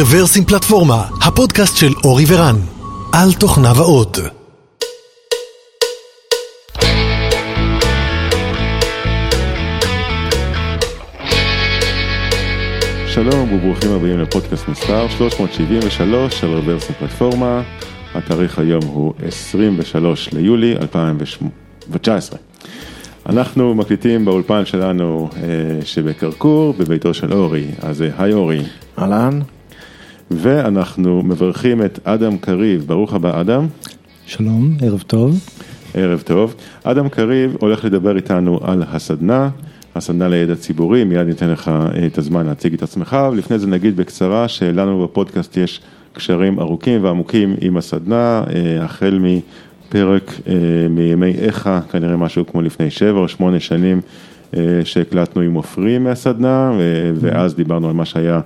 רוורסים פלטפורמה, הפודקאסט של אורי ורן, על תוכניו האות. שלום וברוכים הבאים לפודקאסט מספר 373 של רוורסים פלטפורמה. התאריך היום הוא 23 ליולי 2019. אנחנו מקליטים באולפן שלנו אה, שבקרקור בביתו של אורי, אז אה, היי אורי. אהלן. ואנחנו מברכים את אדם קריב, ברוך הבא אדם. שלום, ערב טוב. ערב טוב. אדם קריב הולך לדבר איתנו על הסדנה, הסדנה לידע ציבורי, מיד ניתן לך אה, את הזמן להציג את עצמך, ולפני זה נגיד בקצרה שלנו בפודקאסט יש קשרים ארוכים ועמוקים עם הסדנה, החל מפרק מימי איכה, כנראה משהו כמו לפני שבע או שמונה שנים שהקלטנו עם עופרי מהסדנה, ואז דיברנו על מה שהיה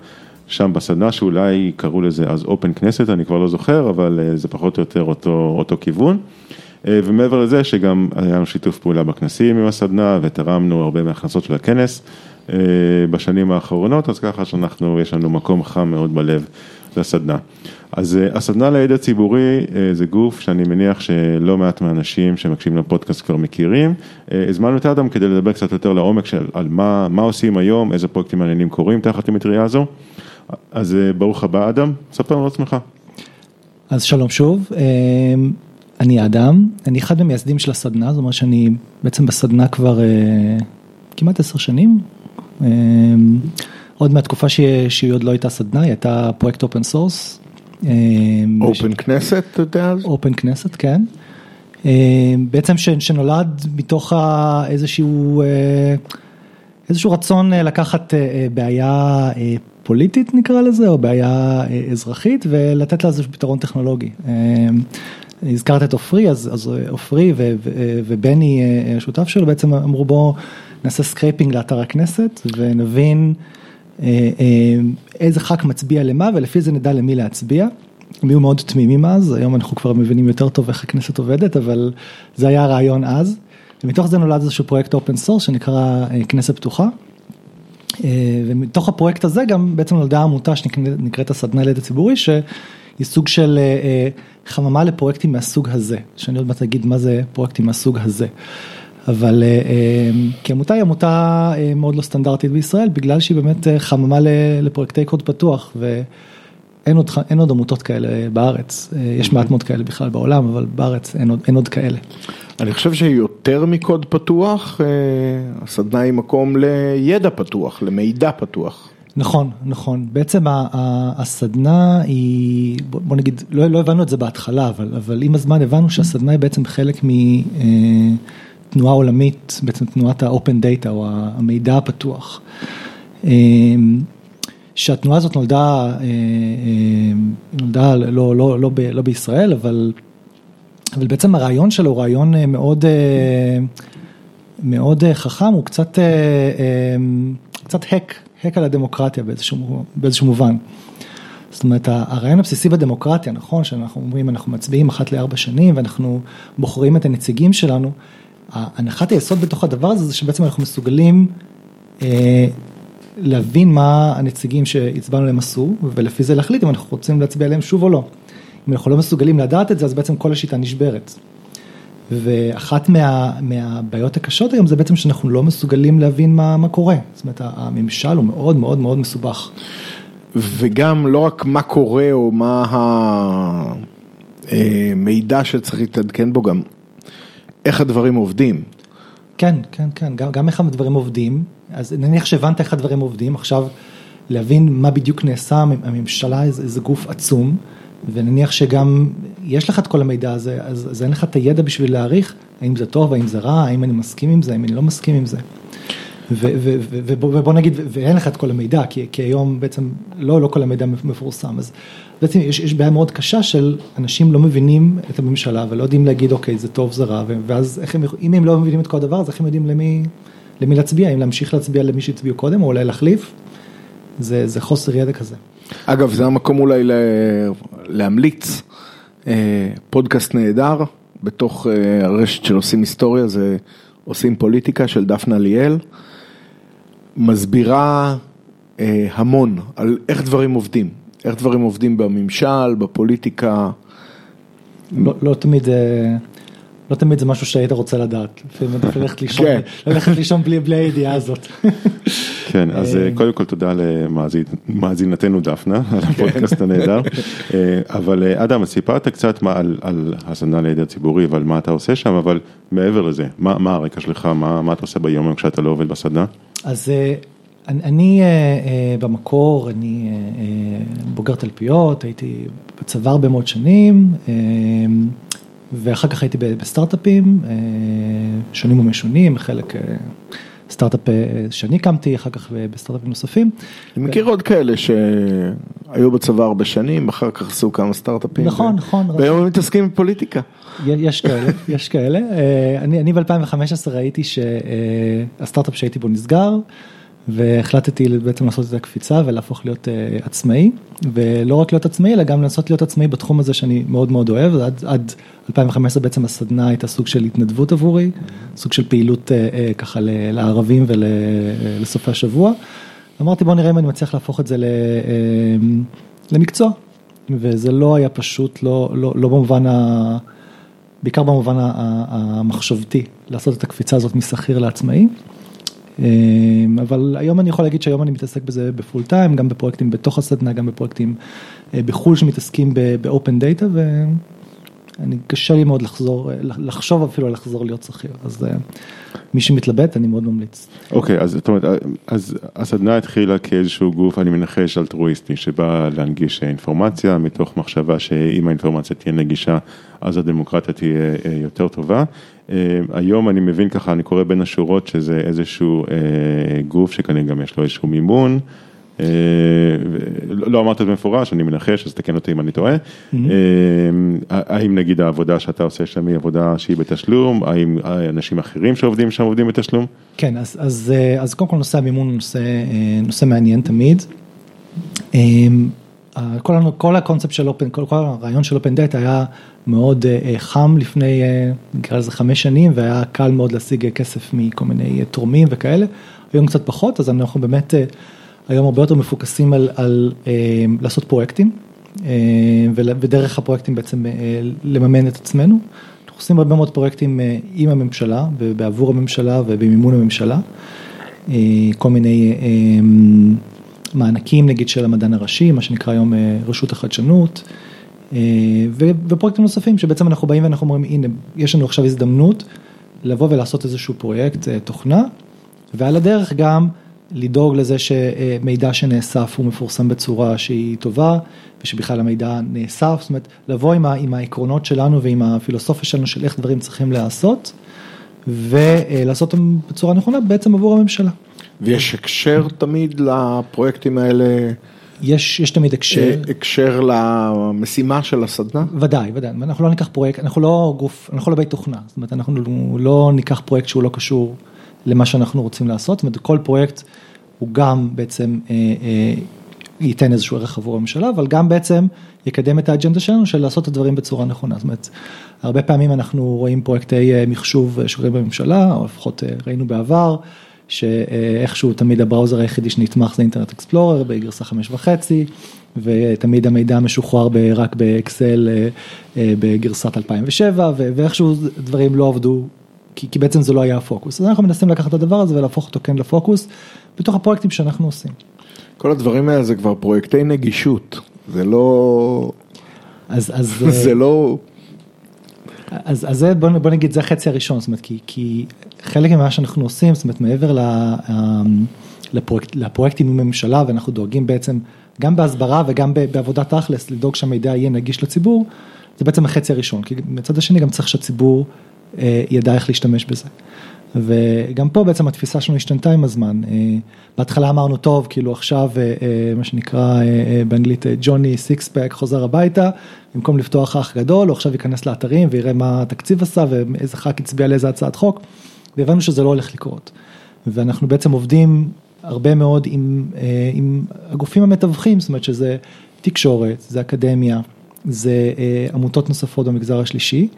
שם בסדנה שאולי קראו לזה אז אופן כנסת, אני כבר לא זוכר, אבל זה פחות או יותר אותו, אותו כיוון. ומעבר לזה שגם היה לנו שיתוף פעולה בכנסים עם הסדנה ותרמנו הרבה מההכנסות של הכנס בשנים האחרונות, אז ככה שאנחנו, יש לנו מקום חם מאוד בלב לסדנה. אז הסדנה לידע ציבורי זה גוף שאני מניח שלא מעט מהאנשים שמקשיבים לפודקאסט כבר מכירים. הזמנו את אדם כדי לדבר קצת יותר לעומק של על מה, מה עושים היום, איזה פרויקטים מעניינים קורים תחת המטריה הזו. אז ברוך הבא אדם, ספר לנו עצמך. אז שלום שוב, אני אדם, אני אחד המייסדים של הסדנה, זאת אומרת שאני בעצם בסדנה כבר כמעט עשר שנים. עוד מהתקופה שהיא עוד לא הייתה סדנה, היא הייתה פרויקט open source. Open כנסת, אתה יודע? Open כנסת, כן. בעצם שנולד מתוך איזשהו, איזשהו רצון לקחת בעיה פוליטית נקרא לזה, או בעיה אזרחית, ולתת לה איזשהו פתרון טכנולוגי. הזכרת את עופרי, אז עופרי ובני השותף שלו בעצם אמרו בוא נעשה scraping לאתר הכנסת ונבין איזה ח"כ מצביע למה ולפי זה נדע למי להצביע. הם היו מאוד תמימים אז, היום אנחנו כבר מבינים יותר טוב איך הכנסת עובדת, אבל זה היה הרעיון אז. ומתוך זה נולד איזשהו פרויקט open source שנקרא כנסת פתוחה. ומתוך הפרויקט הזה גם בעצם נולדה עמותה שנקראת הסדנה לידע ציבורי, שהיא סוג של חממה לפרויקטים מהסוג הזה, שאני עוד מעט אגיד מה זה פרויקטים מהסוג הזה. אבל כעמותה היא עמותה מאוד לא סטנדרטית בישראל, בגלל שהיא באמת חממה לפרויקטי קוד פתוח, ואין עוד, עוד עמותות כאלה בארץ, יש מעט מאוד כאלה בכלל בעולם, אבל בארץ אין עוד, אין עוד כאלה. אני חושב שיותר מקוד פתוח, הסדנה היא מקום לידע פתוח, למידע פתוח. נכון, נכון, בעצם הסדנה היא, בוא נגיד, לא, לא הבנו את זה בהתחלה, אבל, אבל עם הזמן הבנו שהסדנה היא בעצם חלק מתנועה עולמית, בעצם תנועת ה-open data או המידע הפתוח. שהתנועה הזאת נולדה, נולדה לא, לא, לא, לא בישראל, אבל, אבל בעצם הרעיון שלו הוא רעיון מאוד, מאוד חכם, הוא קצת, קצת hack. hack על הדמוקרטיה באיזשהו, באיזשהו מובן. זאת אומרת, הרעיון הבסיסי בדמוקרטיה, נכון, שאנחנו אומרים, אנחנו מצביעים אחת לארבע שנים ואנחנו בוחרים את הנציגים שלנו, הנחת היסוד בתוך הדבר הזה זה שבעצם אנחנו מסוגלים אה, להבין מה הנציגים שהצבענו להם עשו, ולפי זה להחליט אם אנחנו רוצים להצביע עליהם שוב או לא. אם אנחנו לא מסוגלים לדעת את זה, אז בעצם כל השיטה נשברת. ואחת מה, מהבעיות הקשות היום זה בעצם שאנחנו לא מסוגלים להבין מה, מה קורה, זאת אומרת הממשל הוא מאוד מאוד מאוד מסובך. וגם לא רק מה קורה או מה המידע שצריך להתעדכן בו, גם איך הדברים עובדים. כן, כן, כן, גם, גם איך הדברים עובדים, אז נניח שהבנת איך הדברים עובדים, עכשיו להבין מה בדיוק נעשה, הממשלה זה, זה גוף עצום. ונניח שגם יש לך את כל המידע הזה, אז, אז אין לך את הידע בשביל להעריך האם זה טוב, האם זה רע, האם אני מסכים עם זה, האם אני לא מסכים עם זה. ובוא נגיד, ואין לך את כל המידע, כי, כי היום בעצם לא, לא כל המידע מפורסם, אז בעצם יש, יש בעיה מאוד קשה של אנשים לא מבינים את הממשלה ולא יודעים להגיד אוקיי זה טוב זה רע, ואז איך הם, אם הם לא מבינים את כל הדבר, אז איך הם יודעים למי, למי להצביע, אם להמשיך להצביע למי שהצביעו קודם או אולי להחליף, זה, זה חוסר ידע כזה. אגב, זה המקום אולי להמליץ, פודקאסט נהדר, בתוך הרשת של עושים היסטוריה, זה עושים פוליטיקה של דפנה ליאל, מסבירה המון על איך דברים עובדים, איך דברים עובדים בממשל, בפוליטיקה. לא, לא תמיד, אה, לא תמיד זה משהו שהיית רוצה לדעת, לפעמים עדיף ללכת לישון, כן. ללכת לישון בלי, בלי הידיעה הזאת. כן, אז אה, קודם כל תודה למאזינתנו דפנה, על הפודקאסט הנהדר. אה, אבל אה, אדם, סיפרת קצת מה על, הסדנה לידע ציבורי ועל מה אתה עושה שם, אבל מעבר לזה, מה, מה הרקע שלך, מה, מה אתה עושה ביום יום כשאתה לא עובד בסדנה? אז אה, אני, אני אה, אה, במקור, אני אה, אה, בוגר תלפיות, הייתי בצבא הרבה מאוד שנים, אה, ואחר כך הייתי בסטארט-אפים, אה, שונים ומשונים, חלק אה, סטארט-אפ אה, שאני הקמתי, אחר כך בסטארט-אפים נוספים. אני מכיר עוד כאלה שהיו בצבא הרבה שנים, אחר כך עשו כמה סטארט-אפים. נכון, נכון. והיום הם מתעסקים בפוליטיקה. יש כאלה, יש כאלה. אני ב-2015 ראיתי שהסטארט-אפ שהייתי בו נסגר, והחלטתי בעצם לעשות את הקפיצה ולהפוך להיות אה, עצמאי, ולא רק להיות עצמאי, אלא גם לנסות להיות עצמאי בתחום הזה שאני מאוד מאוד אוהב, עד, עד 2015 בעצם הסדנה הייתה סוג של התנדבות עבורי, סוג של פעילות אה, אה, ככה ל- לערבים ולסופי השבוע. אמרתי בוא נראה אם אני מצליח להפוך את זה ל, אה, למקצוע, וזה לא היה פשוט, לא, לא, לא במובן ה... בעיקר במובן המחשבתי, לעשות את הקפיצה הזאת משכיר לעצמאי. אמ, אבל היום אני יכול להגיד שהיום אני מתעסק בזה בפול טיים, גם בפרויקטים בתוך הסדנה, גם בפרויקטים אה, בחו"ל שמתעסקים באופן דאטה, ואני קשה לי מאוד לחזור, אה, לחשוב אפילו על לחזור להיות שכיר, אז אה, מי שמתלבט אני מאוד ממליץ. אוקיי, אז זאת אומרת, אז הסדנה התחילה כאיזשהו גוף, אני מנחש, אלטרואיסטי, שבא להנגיש אינפורמציה מתוך מחשבה שאם האינפורמציה תהיה נגישה, אז הדמוקרטיה תהיה אה, יותר טובה. אה, היום אני מבין ככה, אני קורא בין השורות שזה איזשהו אה, גוף שכנראה גם יש לו איזשהו מימון. אה, לא אמרת את זה במפורש, אני מנחש, אז תקן אותי אם אני טועה. אה, האם נגיד העבודה שאתה עושה שם היא עבודה שהיא בתשלום, האם אנשים אחרים שעובדים שם עובדים בתשלום? כן, אז, אז, אה, אז קודם כל נושא המימון הוא נושא, נושא מעניין תמיד. כל, הקונספט של אופן, כל, כל הרעיון של אופן דאטה היה מאוד חם לפני, נקרא לזה חמש שנים, והיה קל מאוד להשיג כסף מכל מיני תורמים וכאלה, היום קצת פחות, אז אנחנו באמת היום הרבה יותר מפוקסים על, על אה, לעשות פרויקטים, אה, ודרך הפרויקטים בעצם אה, לממן את עצמנו. אנחנו עושים הרבה מאוד פרויקטים אה, עם הממשלה ובעבור הממשלה ובמימון הממשלה. אה, כל מיני אה, מענקים נגיד של המדען הראשי, מה שנקרא היום אה, רשות החדשנות, אה, ו- ופרויקטים נוספים שבעצם אנחנו באים ואנחנו אומרים הנה יש לנו עכשיו הזדמנות לבוא ולעשות איזשהו פרויקט אה, תוכנה ועל הדרך גם לדאוג לזה שמידע שנאסף הוא מפורסם בצורה שהיא טובה ושבכלל המידע נאסף, זאת אומרת לבוא עם, ה- עם העקרונות שלנו ועם הפילוסופיה שלנו של איך דברים צריכים להיעשות ולעשות אותם בצורה נכונה בעצם עבור הממשלה. ויש הקשר תמיד לפרויקטים האלה, יש, יש תמיד הקשר, אה, הקשר למשימה של הסדנה? ודאי, ודאי, אנחנו לא ניקח פרויקט, אנחנו לא גוף, אנחנו לא בית תוכנה, זאת אומרת אנחנו לא ניקח פרויקט שהוא לא קשור למה שאנחנו רוצים לעשות, זאת אומרת כל פרויקט הוא גם בעצם אה, אה, ייתן איזשהו ערך עבור הממשלה, אבל גם בעצם יקדם את האג'נדה שלנו של לעשות את הדברים בצורה נכונה, זאת אומרת הרבה פעמים אנחנו רואים פרויקטי אה, מחשוב אה, שקורים בממשלה, או לפחות אה, ראינו בעבר. שאיכשהו תמיד הבראוזר היחידי שנתמך זה אינטרנט אקספלורר בגרסה חמש וחצי ותמיד המידע משוחרר ב- רק באקסל בגרסת 2007 ו- ואיכשהו דברים לא עבדו כי, כי בעצם זה לא היה הפוקוס. אז אנחנו מנסים לקחת את הדבר הזה ולהפוך אותו כן לפוקוס בתוך הפרויקטים שאנחנו עושים. כל הדברים האלה זה כבר פרויקטי נגישות, זה לא, אז, אז, זה אה, לא, אז, אז זה בוא, בוא נגיד זה החצי הראשון, זאת אומרת כי, כי חלק ממה שאנחנו עושים, זאת אומרת מעבר ל, אמ, לפרויקט, לפרויקטים עם הממשלה ואנחנו דואגים בעצם גם בהסברה וגם בעבודת תכלס לדאוג שהמידע יהיה נגיש לציבור, זה בעצם החצי הראשון, כי מצד השני גם צריך שהציבור אה, ידע איך להשתמש בזה. וגם פה בעצם התפיסה שלנו השתנתה עם הזמן, אה, בהתחלה אמרנו טוב כאילו עכשיו אה, אה, מה שנקרא אה, אה, באנגלית אה, ג'וני סיקספק חוזר הביתה, במקום לפתוח אח גדול הוא עכשיו ייכנס לאתרים ויראה מה התקציב עשה ואיזה ח"כ הצביע לאיזה הצעת חוק, והבנו שזה לא הולך לקרות. ואנחנו בעצם עובדים הרבה מאוד עם, אה, עם הגופים המתווכים, זאת אומרת שזה תקשורת, זה אקדמיה, זה אה, עמותות נוספות במגזר השלישי,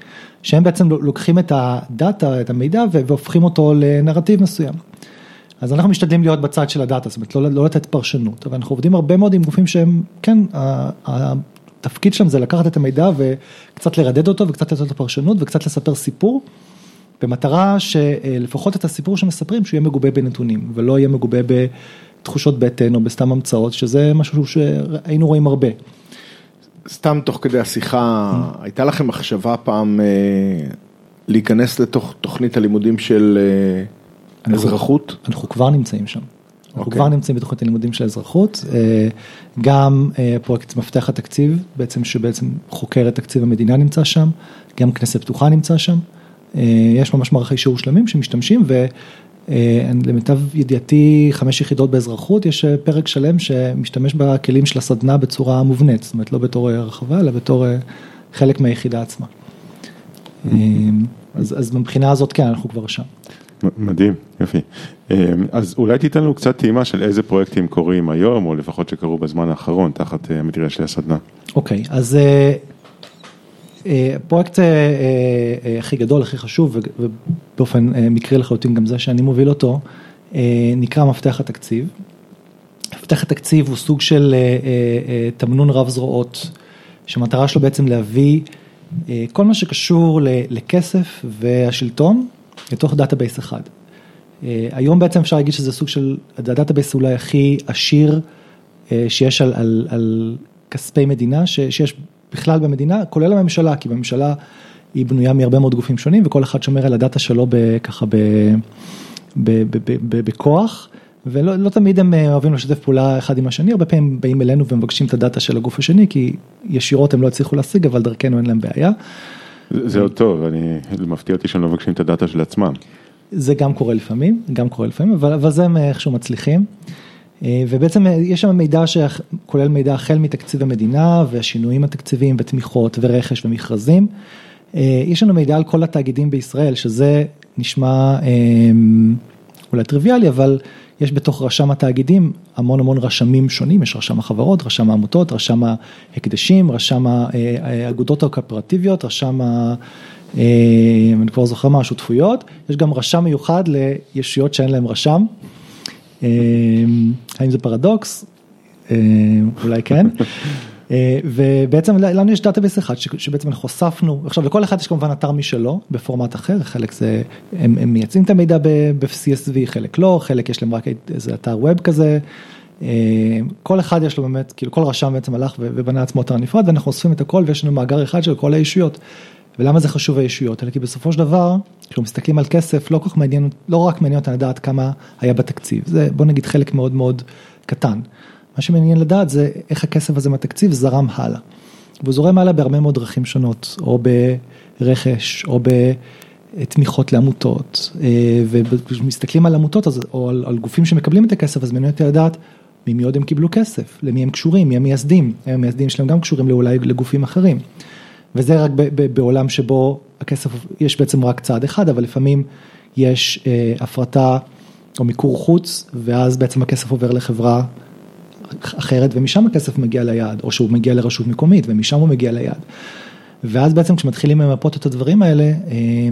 שהם בעצם לוקחים את הדאטה, את המידע והופכים אותו לנרטיב מסוים. אז אנחנו משתדלים להיות בצד של הדאטה, זאת אומרת לא, לא לתת פרשנות, אבל אנחנו עובדים הרבה מאוד עם גופים שהם, כן, התפקיד שלהם זה לקחת את המידע וקצת לרדד אותו וקצת לתת לו פרשנות וקצת לספר סיפור, במטרה שלפחות את הסיפור שמספרים שהוא יהיה מגובה בנתונים ולא יהיה מגובה בתחושות בטן או בסתם המצאות, שזה משהו שהיינו רואים הרבה. סתם תוך כדי השיחה, הייתה לכם מחשבה פעם אה, להיכנס לתוך תוכנית הלימודים של אה, אזרחות? אנחנו כבר נמצאים שם. אנחנו אוקיי. כבר נמצאים בתוכנית הלימודים של האזרחות, אה, גם פרויקט מפתח התקציב, בעצם שבעצם חוקר את תקציב המדינה נמצא שם, גם כנסת פתוחה נמצא שם, יש ממש מערכי שיעור שלמים שמשתמשים ולמיטב ידיעתי חמש יחידות באזרחות, יש אה, פרק שלם שמשתמש בכלים של הסדנה בצורה מובנית, זאת אומרת לא בתור אה, הרחבה אלא בתור אה, חלק מהיחידה עצמה. אה, אז, אז מבחינה הזאת כן, אנחנו כבר שם. מדהים, יופי. אה, אז אולי תיתן לנו קצת טעימה של איזה פרויקטים קורים היום, או לפחות שקרו בזמן האחרון, תחת אה, המטריה של הסדנה. אוקיי, אז אה, אה, הפרויקט אה, אה, הכי גדול, הכי חשוב, ובאופן אה, מקרי לחלוטין גם זה שאני מוביל אותו, אה, נקרא מפתח התקציב. מפתח התקציב הוא סוג של אה, אה, אה, תמנון רב זרועות, שהמטרה שלו בעצם להביא אה, כל מה שקשור לכסף והשלטון לתוך database אחד. אה, היום בעצם אפשר להגיד שזה סוג של, ה database אולי הכי עשיר אה, שיש על, על, על כספי מדינה, שיש בכלל במדינה, כולל הממשלה, כי בממשלה היא בנויה מהרבה מאוד גופים שונים וכל אחד שומר על הדאטה שלו ככה בכוח. ולא לא תמיד הם אה, אוהבים לשתף פעולה אחד עם השני, הרבה פעמים באים אלינו ומבקשים את הדאטה של הגוף השני, כי ישירות הם לא הצליחו להשיג, אבל דרכנו אין להם בעיה. זה זה עוד טוב, אני, מפתיע אותי שהם לא מבקשים את הדאטה של עצמם. זה גם קורה לפעמים, גם קורה לפעמים, אבל, אבל זה הם איכשהו מצליחים. אה, ובעצם אה, יש שם מידע שכולל מידע החל מתקציב המדינה והשינויים התקציביים ותמיכות ורכש ומכרזים. אה, יש לנו מידע על כל התאגידים בישראל, שזה נשמע אולי טריוויאלי, אבל יש בתוך רשם התאגידים המון המון רשמים שונים, יש רשם החברות, רשם העמותות, רשם ההקדשים, רשם האגודות הקואפרטיביות, רשם ה... אני כבר זוכר מה, השותפויות, יש גם רשם מיוחד לישויות שאין להם רשם. האם זה פרדוקס? אולי כן. ובעצם לנו יש database אחד שבעצם אנחנו הוספנו, עכשיו לכל אחד יש כמובן אתר משלו בפורמט אחר, חלק זה, הם, הם מייצאים את המידע ב-CSV, חלק לא, חלק יש להם רק איזה אתר web כזה, כל אחד יש לו באמת, כאילו כל רשם בעצם הלך ובנה עצמו אתר נפרד ואנחנו אוספים את הכל ויש לנו מאגר אחד של כל הישויות. ולמה זה חשוב הישויות? אלא כי בסופו של דבר, כשאנחנו מסתכלים על כסף, לא כך מעניין, לא רק מעניין אותנו לדעת כמה היה בתקציב, זה בוא נגיד חלק מאוד מאוד קטן. מה שמעניין לדעת זה איך הכסף הזה מהתקציב זרם הלאה. והוא זורם הלאה בהרבה מאוד דרכים שונות, או ברכש, או בתמיכות לעמותות, וכשמסתכלים על עמותות או על, על גופים שמקבלים את הכסף, אז מעניין אותי לדעת ממי עוד הם קיבלו כסף, למי הם קשורים, מי המייסדים, המייסדים שלהם גם קשורים לאולי לגופים אחרים. וזה רק בעולם שבו הכסף, יש בעצם רק צעד אחד, אבל לפעמים יש אה, הפרטה או מיקור חוץ, ואז בעצם הכסף עובר לחברה אחרת, ומשם הכסף מגיע ליעד, או שהוא מגיע לרשות מקומית, ומשם הוא מגיע ליעד. ואז בעצם כשמתחילים למפות את הדברים האלה, אה,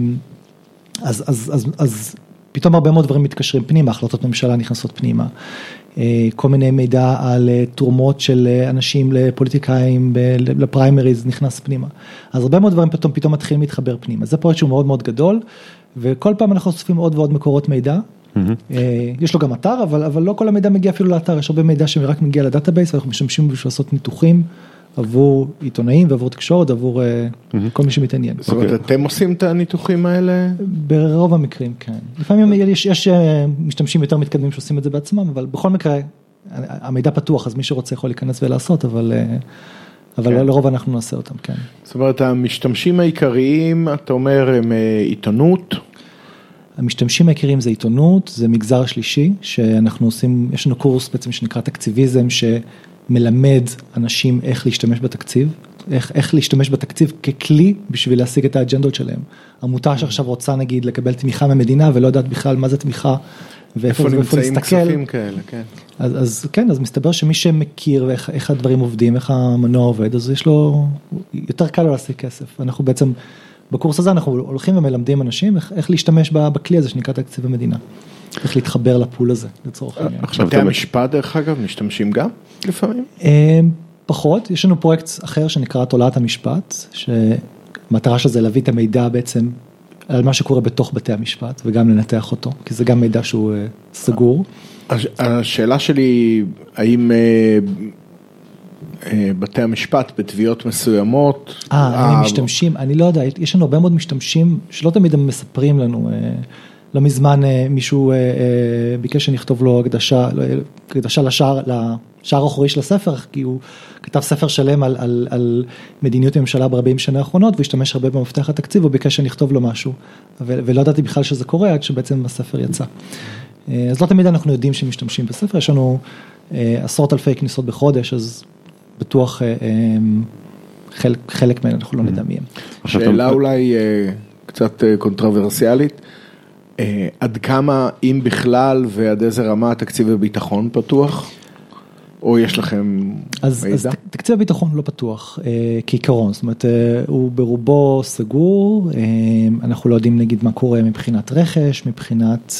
אז, אז, אז, אז פתאום הרבה מאוד דברים מתקשרים פנימה, החלטות ממשלה נכנסות פנימה. כל מיני מידע על תרומות של אנשים לפוליטיקאים, לפריימריז נכנס פנימה. אז הרבה מאוד דברים פתאום פתאום מתחילים להתחבר פנימה. זה פרויקט שהוא מאוד מאוד גדול, וכל פעם אנחנו אוספים עוד ועוד מקורות מידע. Mm-hmm. יש לו גם אתר, אבל, אבל לא כל המידע מגיע אפילו לאתר, יש הרבה מידע שרק מגיע ל database, ואנחנו משתמשים בשביל לעשות ניתוחים. עבור עיתונאים ועבור תקשורת, עבור mm-hmm. כל מי שמתעניין. זאת אומרת, okay. אתם עושים את הניתוחים האלה? ברוב המקרים, כן. לפעמים יש, יש משתמשים יותר מתקדמים שעושים את זה בעצמם, אבל בכל מקרה, המידע פתוח, אז מי שרוצה יכול להיכנס ולעשות, אבל, אבל כן. לרוב אנחנו נעשה אותם, כן. זאת אומרת, המשתמשים העיקריים, אתה אומר, הם עיתונות? המשתמשים העיקריים זה עיתונות, זה מגזר שלישי, שאנחנו עושים, יש לנו קורס בעצם שנקרא תקציביזם, ש... מלמד אנשים איך להשתמש בתקציב, איך, איך להשתמש בתקציב ככלי בשביל להשיג את האג'נדות שלהם. עמותה שעכשיו רוצה נגיד לקבל תמיכה ממדינה ולא יודעת בכלל מה זה תמיכה ואיפה להסתכל. איפה נמצאים כספים כאלה, כן. אז, אז כן, אז מסתבר שמי שמכיר ואיך איך הדברים עובדים, איך המנוע עובד, אז יש לו, יותר קל לו להשיג כסף. אנחנו בעצם בקורס הזה אנחנו הולכים ומלמדים אנשים איך, איך להשתמש בכלי הזה שנקרא תקציב המדינה. איך להתחבר לפול הזה לצורך העניין. עכשיו בתי המשפט דרך אגב משתמשים גם לפעמים? פחות, יש לנו פרויקט אחר שנקרא תולעת המשפט, שמטרה של זה להביא את המידע בעצם על מה שקורה בתוך בתי המשפט וגם לנתח אותו, כי זה גם מידע שהוא סגור. השאלה שלי, האם בתי המשפט בתביעות מסוימות. אה, האם משתמשים, אני לא יודע, יש לנו הרבה מאוד משתמשים שלא תמיד הם מספרים לנו. לא מזמן מישהו ביקש שנכתוב לו הקדשה, הקדשה לשער, לשער האחורי של הספר, כי הוא כתב ספר שלם על, על, על מדיניות הממשלה ב-40 שנה האחרונות, והשתמש הרבה במפתח התקציב, הוא ביקש שנכתוב לו משהו, ולא ידעתי בכלל שזה קורה עד שבעצם הספר יצא. אז לא תמיד אנחנו יודעים שמשתמשים בספר, יש לנו עשרות אלפי כניסות בחודש, אז בטוח חלק, חלק מהן אנחנו לא נדע מי הם. שאלה אולי קצת קונטרוברסיאלית. עד כמה, אם בכלל, ועד איזה רמה תקציב הביטחון פתוח? או יש לכם אז, מידע? אז תקציב הביטחון לא פתוח כעיקרון, זאת אומרת הוא ברובו סגור, אנחנו לא יודעים נגיד מה קורה מבחינת רכש, מבחינת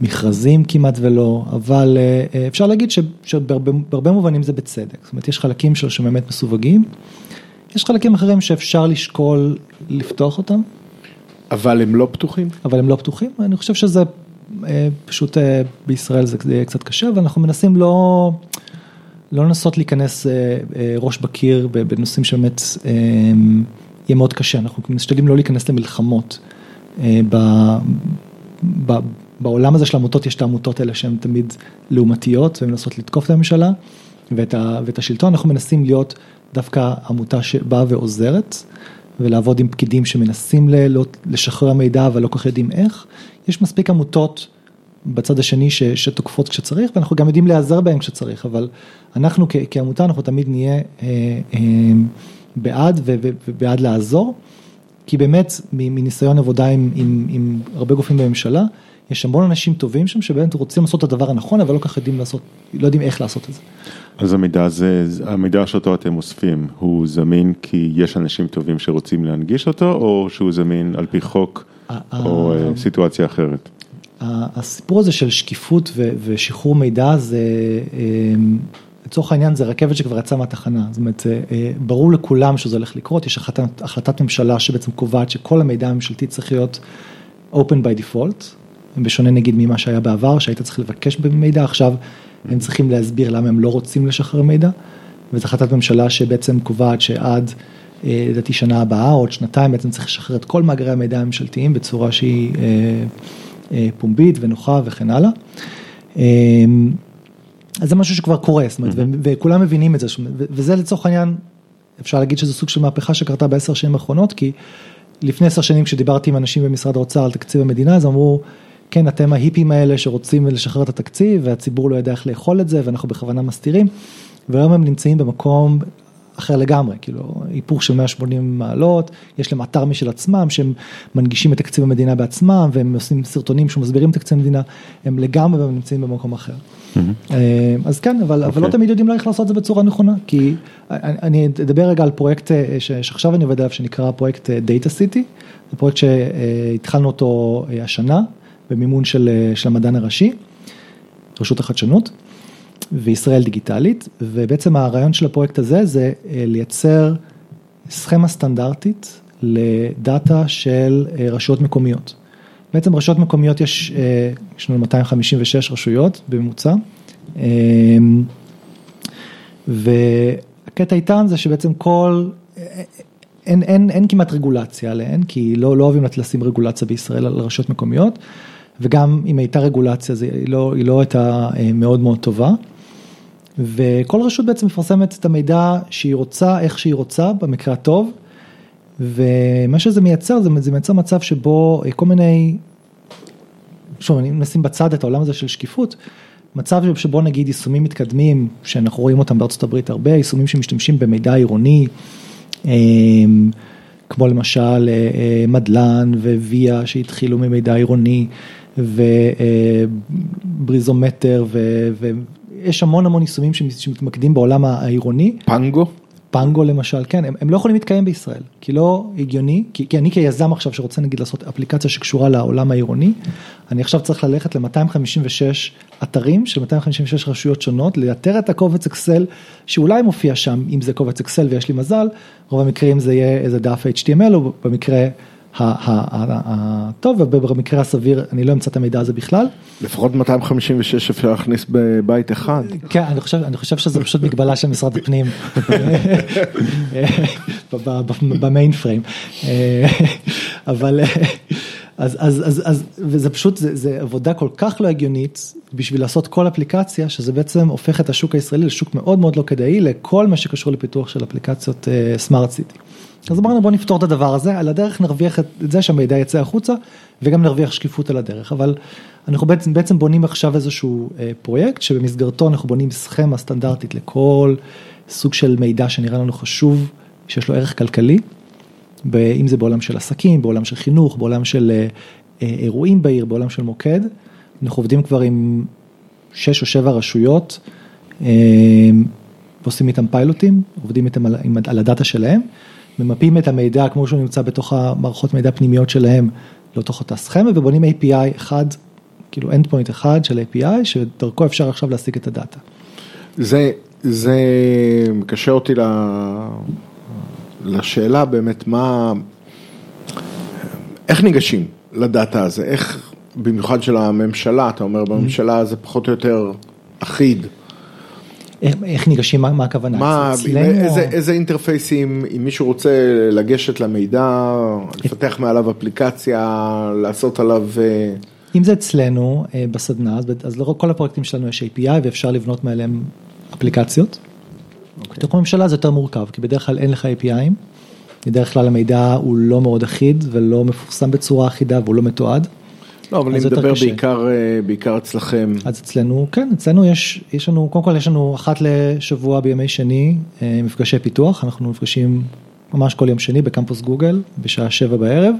מכרזים כמעט ולא, אבל אפשר להגיד שבהרבה מובנים זה בצדק, זאת אומרת יש חלקים שלו שבאמת מסווגים, יש חלקים אחרים שאפשר לשקול לפתוח אותם. אבל הם לא פתוחים? אבל הם לא פתוחים, אני חושב שזה פשוט בישראל זה יהיה קצת קשה, ואנחנו מנסים לא, לא לנסות להיכנס ראש בקיר בנושאים שבאמת יהיה מאוד קשה, אנחנו משתדלים לא להיכנס למלחמות. בעולם הזה של העמותות יש את העמותות האלה שהן תמיד לעומתיות ומנסות לתקוף את הממשלה ואת, ואת השלטון, אנחנו מנסים להיות דווקא עמותה שבאה ועוזרת. ולעבוד עם פקידים שמנסים לשחרר מידע אבל לא כל כך יודעים איך. יש מספיק עמותות בצד השני ש, שתוקפות כשצריך ואנחנו גם יודעים להיעזר בהם כשצריך, אבל אנחנו כ, כעמותה אנחנו תמיד נהיה אה, אה, בעד ו, ו, ובעד לעזור, כי באמת מניסיון עבודה עם, עם, עם הרבה גופים בממשלה, יש המון אנשים טובים שם שבאמת רוצים לעשות את הדבר הנכון אבל לא כך יודעים לעשות, לא יודעים איך לעשות את זה. אז המידע הזה, המידע שאותו אתם אוספים, הוא זמין כי יש אנשים טובים שרוצים להנגיש אותו, או שהוא זמין על פי חוק או סיטואציה אחרת? הסיפור הזה של שקיפות ושחרור מידע זה, לצורך העניין זה רכבת שכבר יצאה מהתחנה, זאת אומרת, ברור לכולם שזה הולך לקרות, יש החלטת, החלטת ממשלה שבעצם קובעת שכל המידע הממשלתי צריך להיות open by default, בשונה נגיד ממה שהיה בעבר, שהיית צריך לבקש במידע, עכשיו הם צריכים להסביר למה הם לא רוצים לשחרר מידע, וזו החלטת ממשלה שבעצם קובעת שעד לדעתי שנה הבאה, או עוד שנתיים בעצם צריך לשחרר את כל מאגרי המידע הממשלתיים בצורה שהיא פומבית ונוחה וכן הלאה. אז זה משהו שכבר קורה, זאת אומרת, וכולם מבינים את זה, וזה לצורך העניין, אפשר להגיד שזה סוג של מהפכה שקרתה בעשר שנים האחרונות, כי לפני עשר שנים כשדיברתי עם אנשים במשרד האוצר על תקציב המדינה, אז אמרו, כן, אתם ההיפים האלה שרוצים לשחרר את התקציב, והציבור לא יודע איך לאכול את זה, ואנחנו בכוונה מסתירים, והיום הם נמצאים במקום אחר לגמרי, כאילו היפוך של 180 מעלות, יש להם אתר משל עצמם, שהם מנגישים את תקציב המדינה בעצמם, והם עושים סרטונים שמסבירים את תקציב המדינה, הם לגמרי נמצאים במקום אחר. אז כן, אבל לא תמיד יודעים איך לעשות את זה בצורה נכונה, כי אני אדבר רגע על פרויקט שעכשיו אני עובד עליו, שנקרא פרויקט Data City, זה פרויקט שהתחלנו אותו השנה. במימון של המדען הראשי, רשות החדשנות וישראל דיגיטלית, ובעצם הרעיון של הפרויקט הזה זה לייצר סכמה סטנדרטית לדאטה של רשויות מקומיות. בעצם רשויות מקומיות יש, יש לנו 256 רשויות בממוצע, והקטע איתן זה שבעצם כל, אין, אין, אין כמעט רגולציה עליהן, כי לא, לא אוהבים לשים רגולציה בישראל על רשויות מקומיות. וגם אם הייתה רגולציה, זה, היא, לא, היא לא הייתה מאוד מאוד טובה. וכל רשות בעצם מפרסמת את המידע שהיא רוצה, איך שהיא רוצה, במקרה הטוב. ומה שזה מייצר, זה, זה מייצר מצב שבו כל מיני, שוב, אני נשים בצד את העולם הזה של שקיפות, מצב שבו נגיד יישומים מתקדמים, שאנחנו רואים אותם בארצות הברית הרבה, יישומים שמשתמשים במידע עירוני, כמו למשל מדלן וויה שהתחילו ממידע עירוני. ובריזומטר ויש המון המון יישומים שמתמקדים בעולם העירוני. פנגו? פנגו למשל, כן, הם, הם לא יכולים להתקיים בישראל, כי לא הגיוני, כי, כי אני כיזם עכשיו שרוצה נגיד לעשות אפליקציה שקשורה לעולם העירוני, אני עכשיו צריך ללכת ל-256 אתרים של 256 רשויות שונות, לאתר את הקובץ אקסל שאולי מופיע שם, אם זה קובץ אקסל ויש לי מזל, רוב המקרים זה יהיה איזה דף HTML או במקרה הטוב ובמקרה הסביר אני לא אמצא את המידע הזה בכלל. לפחות 256 אפשר להכניס בבית אחד. כן, אני חושב, אני חושב שזה פשוט מגבלה של משרד הפנים במיין פריים, אבל אז, אז, אז, אז, וזה פשוט, זה, זה עבודה כל כך לא הגיונית בשביל לעשות כל אפליקציה, שזה בעצם הופך את השוק הישראלי לשוק מאוד מאוד לא כדאי לכל מה שקשור לפיתוח של אפליקציות סמארט uh, סיטי. אז אמרנו בוא נפתור את הדבר הזה, על הדרך נרוויח את זה שהמידע יצא החוצה וגם נרוויח שקיפות על הדרך, אבל אנחנו בעצם, בעצם בונים עכשיו איזשהו uh, פרויקט שבמסגרתו אנחנו בונים סכמה סטנדרטית לכל סוג של מידע שנראה לנו חשוב, שיש לו ערך כלכלי. אם זה בעולם של עסקים, בעולם של חינוך, בעולם של אה, אה, אירועים בעיר, בעולם של מוקד. אנחנו עובדים כבר עם שש או שבע רשויות, אה, עושים איתם פיילוטים, עובדים איתם על, על הדאטה שלהם, ממפים את המידע כמו שהוא נמצא בתוך המערכות מידע פנימיות שלהם, לתוך אותה סכמה, ובונים API אחד, כאילו endpoint אחד של API, שדרכו אפשר עכשיו להשיג את הדאטה. זה, זה מקשר אותי ל... לשאלה באמת מה, איך ניגשים לדאטה הזה, איך במיוחד של הממשלה, אתה אומר בממשלה זה פחות או יותר אחיד. איך, איך ניגשים, מה, מה הכוונה? מה, איזה, איזה אינטרפייסים, אם מישהו רוצה לגשת למידע, לפתח מעליו אפליקציה, לעשות עליו... אם זה אצלנו בסדנה, אז לכל הפרויקטים שלנו יש API ואפשר לבנות מעליהם אפליקציות. Okay. בתוך הממשלה זה יותר מורכב, כי בדרך כלל אין לך API'ים, בדרך כלל המידע הוא לא מאוד אחיד ולא מפורסם בצורה אחידה והוא לא מתועד. לא, אבל אני מדבר בעיקר, בעיקר אצלכם. אז אצלנו, כן, אצלנו יש, יש לנו, קודם כל יש לנו אחת לשבוע בימי שני, מפגשי פיתוח, אנחנו נפגשים ממש כל יום שני בקמפוס גוגל, בשעה שבע בערב,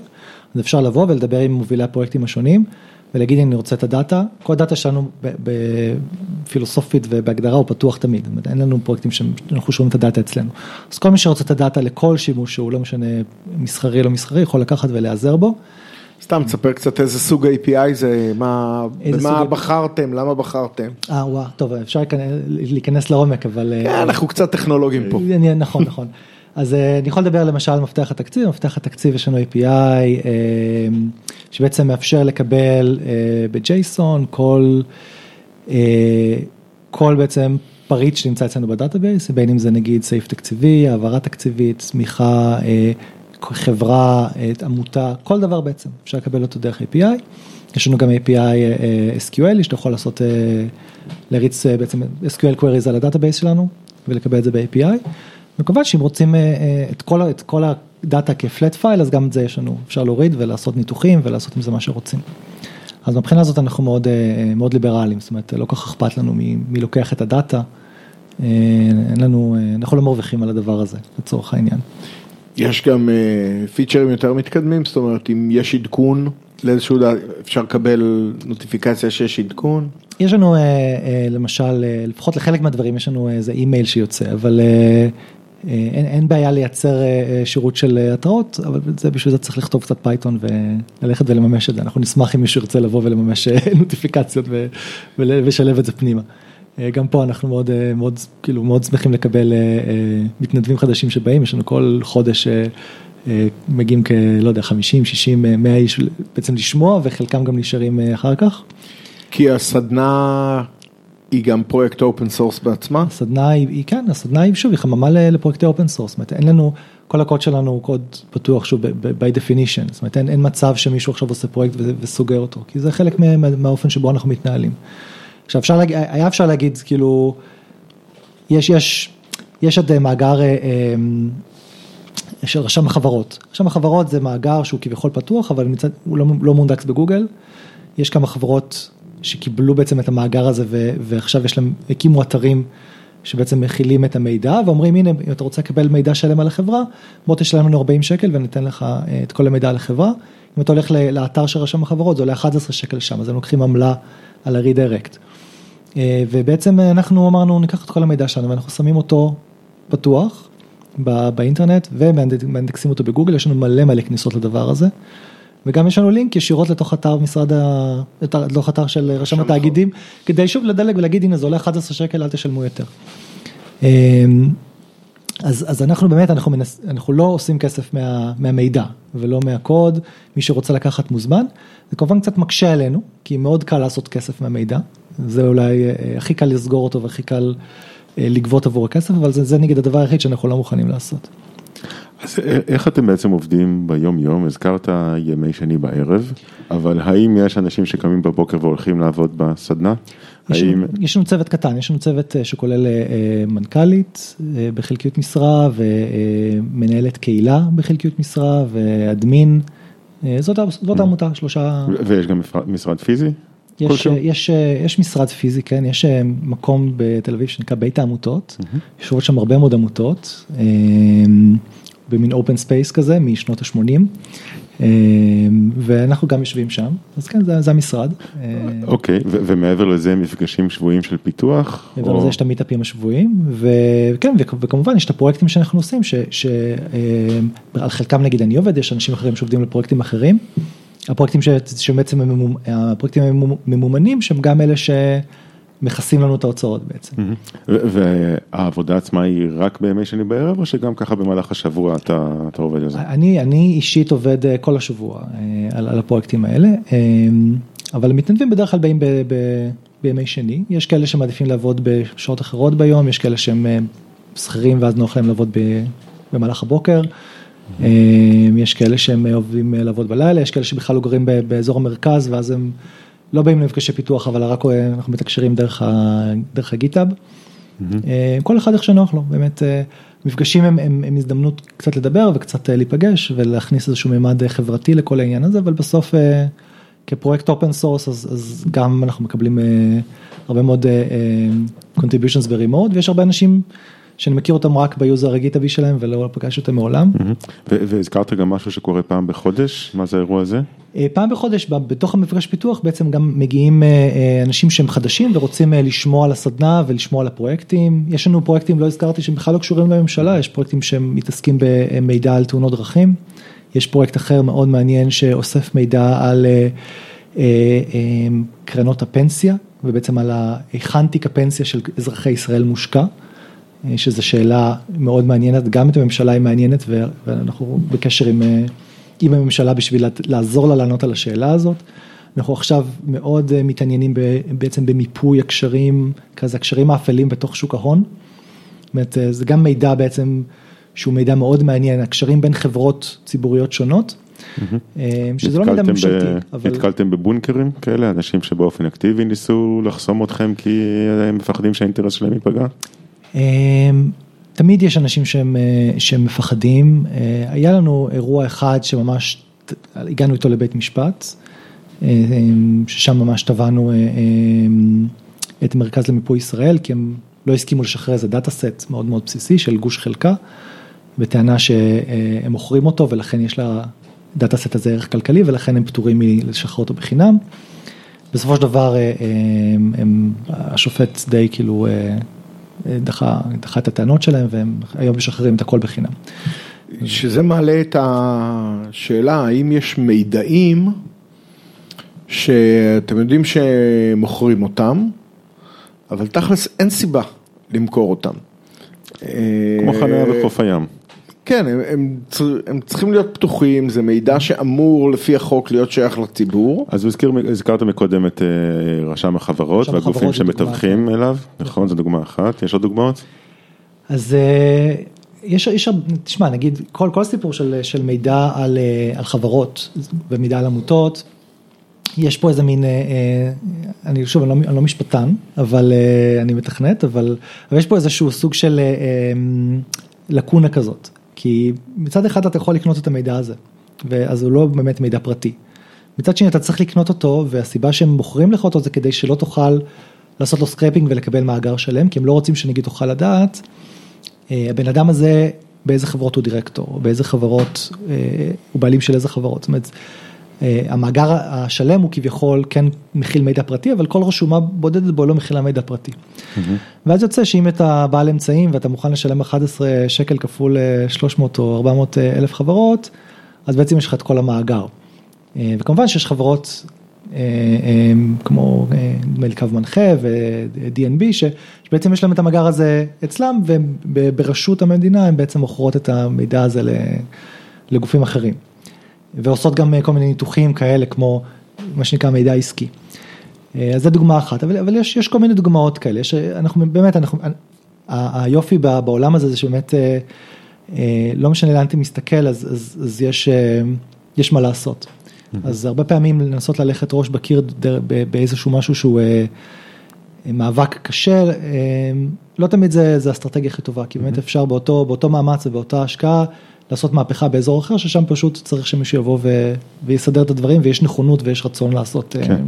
אז אפשר לבוא ולדבר עם מובילי הפרויקטים השונים. ולהגיד אני רוצה את הדאטה, כל הדאטה שלנו בפילוסופית ובהגדרה הוא פתוח תמיד, אין לנו פרויקטים שאנחנו שומעים את הדאטה אצלנו. אז כל מי שרוצה את הדאטה לכל שימוש שהוא לא משנה מסחרי לא מסחרי, יכול לקחת ולהיעזר בו. סתם תספר קצת איזה סוג API זה, מה, במה סוג... בחרתם, למה בחרתם? אה וואו, טוב אפשר להיכנס לעומק אבל... כן, אנחנו קצת טכנולוגים פה. נכון, נכון. אז אני יכול לדבר למשל על מפתח התקציב, מפתח התקציב יש לנו API שבעצם מאפשר לקבל ב JSON כל, כל בעצם פריט שנמצא אצלנו ב database, בין אם זה נגיד סעיף תקציבי, העברה תקציבית, צמיחה, חברה, עמותה, כל דבר בעצם, אפשר לקבל אותו דרך API. יש לנו גם API SQL, שאתה יכול לעשות, להריץ בעצם SQL queries על ה database שלנו ולקבל את זה ב-API. וכמובן שאם רוצים את כל, את כל הדאטה כ flat file, אז גם את זה יש לנו, אפשר להוריד ולעשות ניתוחים ולעשות עם זה מה שרוצים. אז מבחינה הזאת אנחנו מאוד, מאוד ליברליים, זאת אומרת, לא כל כך אכפת לנו מי, מי לוקח את הדאטה, אין לנו, אנחנו לא מרוויחים על הדבר הזה, לצורך העניין. יש גם פיצ'רים יותר מתקדמים, זאת אומרת, אם יש עדכון לאיזשהו, אפשר לקבל נוטיפיקציה שיש עדכון? יש לנו למשל, לפחות לחלק מהדברים יש לנו איזה אימייל שיוצא, אבל אין, אין בעיה לייצר שירות של התראות, אבל זה, בשביל זה צריך לכתוב קצת פייתון וללכת ולממש את זה, אנחנו נשמח אם מישהו ירצה לבוא ולממש נוטיפיקציות ולשלב את זה פנימה. גם פה אנחנו מאוד, מאוד, כאילו מאוד שמחים לקבל מתנדבים חדשים שבאים, יש לנו כל חודש מגיעים כ... לא יודע, 50, 60, 100 איש בעצם לשמוע וחלקם גם נשארים אחר כך. כי הסדנה היא גם פרויקט open source בעצמה? הסדנה היא, כן, הסדנה היא שוב, היא חממה לפרויקטי open source, זאת אומרת אין לנו, כל הקוד שלנו הוא קוד פתוח שוב by definition, זאת אומרת אין, אין מצב שמישהו עכשיו עושה פרויקט וסוגר אותו, כי זה חלק מה, מהאופן שבו אנחנו מתנהלים. עכשיו אפשר להגיד, היה אפשר להגיד כאילו, יש, יש, יש עד מאגר של רשם החברות, רשם החברות זה מאגר שהוא כביכול פתוח, אבל מצד, הוא לא, לא מונדקס בגוגל, יש כמה חברות שקיבלו בעצם את המאגר הזה ועכשיו יש להם, הקימו אתרים שבעצם מכילים את המידע ואומרים הנה אם אתה רוצה לקבל מידע שלם על החברה, בוא תשלם לנו 40 שקל וניתן לך את כל המידע על החברה. אם אתה הולך לאתר של רשם החברות זה עולה 11 שקל שם, אז הם לוקחים עמלה על הרידיירקט. ובעצם אנחנו אמרנו ניקח את כל המידע שלנו ואנחנו שמים אותו פתוח, בא, באינטרנט ומאנדקסים אותו בגוגל, יש לנו מלא מלא כניסות לדבר הזה. וגם יש לנו לינק ישירות לתוך אתר משרד ה... לתוך אתר של רשם התאגידים, כדי שוב לדלג ולהגיד הנה זה עולה 11 שקל אל תשלמו יותר. אמ, אז, אז אנחנו באמת, אנחנו, מנס, אנחנו לא עושים כסף מה, מהמידע ולא מהקוד, מי שרוצה לקחת מוזמן, זה כמובן קצת מקשה עלינו, כי מאוד קל לעשות כסף מהמידע, זה אולי אה, הכי קל לסגור אותו והכי קל אה, לגבות עבור הכסף, אבל זה, זה נגיד הדבר היחיד שאנחנו לא מוכנים לעשות. אז איך אתם בעצם עובדים ביום יום? הזכרת ימי שני בערב, אבל האם יש אנשים שקמים בבוקר והולכים לעבוד בסדנה? יש, האם... יש לנו צוות קטן, יש לנו צוות אה, שכולל אה, מנכ"לית אה, בחלקיות משרה ומנהלת קהילה בחלקיות משרה ואדמין, זאת, זאת העמותה, שלושה... ויש גם משרד פיזי? יש, יש, יש משרד פיזי, כן, יש מקום בתל אביב שנקרא בית העמותות, mm-hmm. יושבות שם הרבה מאוד עמותות. במין open space כזה משנות ה-80. אה, ואנחנו גם יושבים שם, אז כן, זה, זה המשרד. אה, אוקיי, okay, ומעבר לזה מפגשים שבועיים של פיתוח? מעבר או... לזה יש את המיטאפים השבועיים, וכן, וכמובן יש את הפרויקטים שאנחנו עושים, שעל אה, חלקם נגיד אני עובד, יש אנשים אחרים שעובדים לפרויקטים אחרים. הפרויקטים שבעצם הפרויקטים הממומנים, שהם גם אלה ש... מכסים לנו את ההוצאות בעצם. והעבודה עצמה היא רק בימי שני בערב או שגם ככה במהלך השבוע אתה, אתה עובד על זה? אני, אני אישית עובד אה, כל השבוע אה, על, על הפרויקטים האלה, אה, אבל המתנדבים בדרך כלל באים ב, ב, בימי שני, יש כאלה שמעדיפים לעבוד בשעות אחרות ביום, יש כאלה שהם שכירים ואז נוח להם לעבוד ב, במהלך הבוקר. יש כאלה שהם אוהבים לעבוד בלילה, יש כאלה שבכלל לא גרים באזור המרכז ואז הם לא באים למפגשי פיתוח, אבל רק אנחנו מתקשרים דרך, ה, דרך ה GitHub. Mm-hmm. כל אחד איך שנוח לו, באמת, אה, מפגשים הם, הם, הם הזדמנות קצת לדבר וקצת אה, להיפגש ולהכניס איזשהו מימד חברתי לכל העניין הזה, אבל בסוף כפרויקט open source, אז, אז גם אנחנו מקבלים הרבה מאוד contributions ב remote, ויש הרבה אנשים שאני מכיר אותם רק ב user הגיטאבי שלהם ולא פגשתי אותם מעולם. והזכרת גם משהו שקורה פעם בחודש, מה זה האירוע הזה? אה, פעם בחודש בתוך המפגש פיתוח בעצם גם מגיעים אה, אה, אנשים שהם חדשים ורוצים לשמוע על הסדנה ולשמוע על הפרויקטים. יש לנו פרויקטים, לא הזכרתי, שהם בכלל לא קשורים לממשלה, יש פרויקטים שהם מתעסקים במידע על תאונות דרכים. יש פרויקט אחר מאוד מעניין שאוסף מידע על קרנות הפנסיה ובעצם על היכן תיק הפנסיה של אזרחי ישראל מושקע. שזו שאלה מאוד מעניינת, גם את הממשלה היא מעניינת ואנחנו בקשר עם, עם הממשלה בשביל לעזור לה לענות על השאלה הזאת. אנחנו עכשיו מאוד אה, מתעניינים בעצם במיפוי הקשרים, כזה הקשרים האפלים בתוך שוק ההון. זאת אומרת, אה, זה גם מידע בעצם שהוא מידע מאוד מעניין, הקשרים בין חברות ציבוריות שונות. אה, שזה לא מידע ממשלתי. אבל... נתקלתם בבונקרים כאלה, אנשים שבאופן אקטיבי ניסו לחסום אתכם כי הם מפחדים שהאינטרס שלהם ייפגע? אמ, תמיד יש אנשים שהם, אה, שהם מפחדים, אה, היה לנו אירוע אחד שממש הגענו איתו לבית משפט, אה, ששם ממש תבענו את מרכז למיפוי ישראל, כי הם לא הסכימו לשחרר איזה דאטה סט מאוד מאוד בסיסי של גוש חלקה, בטענה שהם מוכרים אותו ולכן יש לדאטה סט הזה ערך כלכלי ולכן הם פטורים מלשחרר אותו בחינם. בסופו של דבר הם, הם, השופט די כאילו דחה, דחה את הטענות שלהם והם היום משחררים את הכל בחינם. שזה מעלה את השאלה האם יש מידעים שאתם יודעים שמוכרים אותם, אבל תכלס אין סיבה למכור אותם. כמו חניה בחוף הים. כן, הם, הם, הם צריכים להיות פתוחים, זה מידע שאמור לפי החוק להיות שייך לציבור. אז הזכיר, הזכרת מקודם את uh, רשם החברות והגופים שמתווכים אליו, נכון, זו דוגמה אחת, יש עוד דוגמאות? אז uh, יש, יש, תשמע, נגיד, כל, כל הסיפור של, של מידע על, uh, על חברות ומידע על עמותות, יש פה איזה מין, אני שוב, אני לא, אני לא משפטן, אבל אני מתכנת, אבל, אבל יש פה איזשהו סוג של לקונה כזאת. כי מצד אחד אתה יכול לקנות את המידע הזה, ואז הוא לא באמת מידע פרטי. מצד שני אתה צריך לקנות אותו, והסיבה שהם מוכרים לך אותו זה כדי שלא תוכל לעשות לו scraping ולקבל מאגר שלם, כי הם לא רוצים שנגיד תוכל לדעת, אה, הבן אדם הזה באיזה חברות הוא דירקטור, באיזה חברות, אה, הוא בעלים של איזה חברות. זאת אומרת, המאגר השלם הוא כביכול כן מכיל מידע פרטי, אבל כל רשומה בודדת בו לא מכילה מידע פרטי. ואז יוצא שאם אתה בעל אמצעים ואתה מוכן לשלם 11 שקל כפול 300 או 400 אלף חברות, אז בעצם יש לך את כל המאגר. וכמובן שיש חברות כמו נדמה לי קו מנחה ו-DNB שבעצם יש להם את המאגר הזה אצלם וברשות המדינה הם בעצם מוכרות את המידע הזה לגופים אחרים. ועושות גם כל מיני ניתוחים כאלה כמו מה שנקרא מידע עסקי. אז זו דוגמה אחת, אבל, אבל יש, יש כל מיני דוגמאות כאלה, יש, אנחנו באמת, אנחנו, היופי בעולם הזה זה שבאמת לא משנה לאן אתה מסתכל אז, אז, אז יש, יש מה לעשות. אז הרבה פעמים לנסות ללכת ראש בקיר באיזשהו משהו שהוא מאבק קשה, לא תמיד זה, זה האסטרטגיה הכי טובה, כי באמת אפשר באותו, באותו מאמץ ובאותה השקעה לעשות מהפכה באזור אחר, ששם פשוט צריך שמישהו יבוא ו, ויסדר את הדברים ויש נכונות ויש רצון לעשות. כן.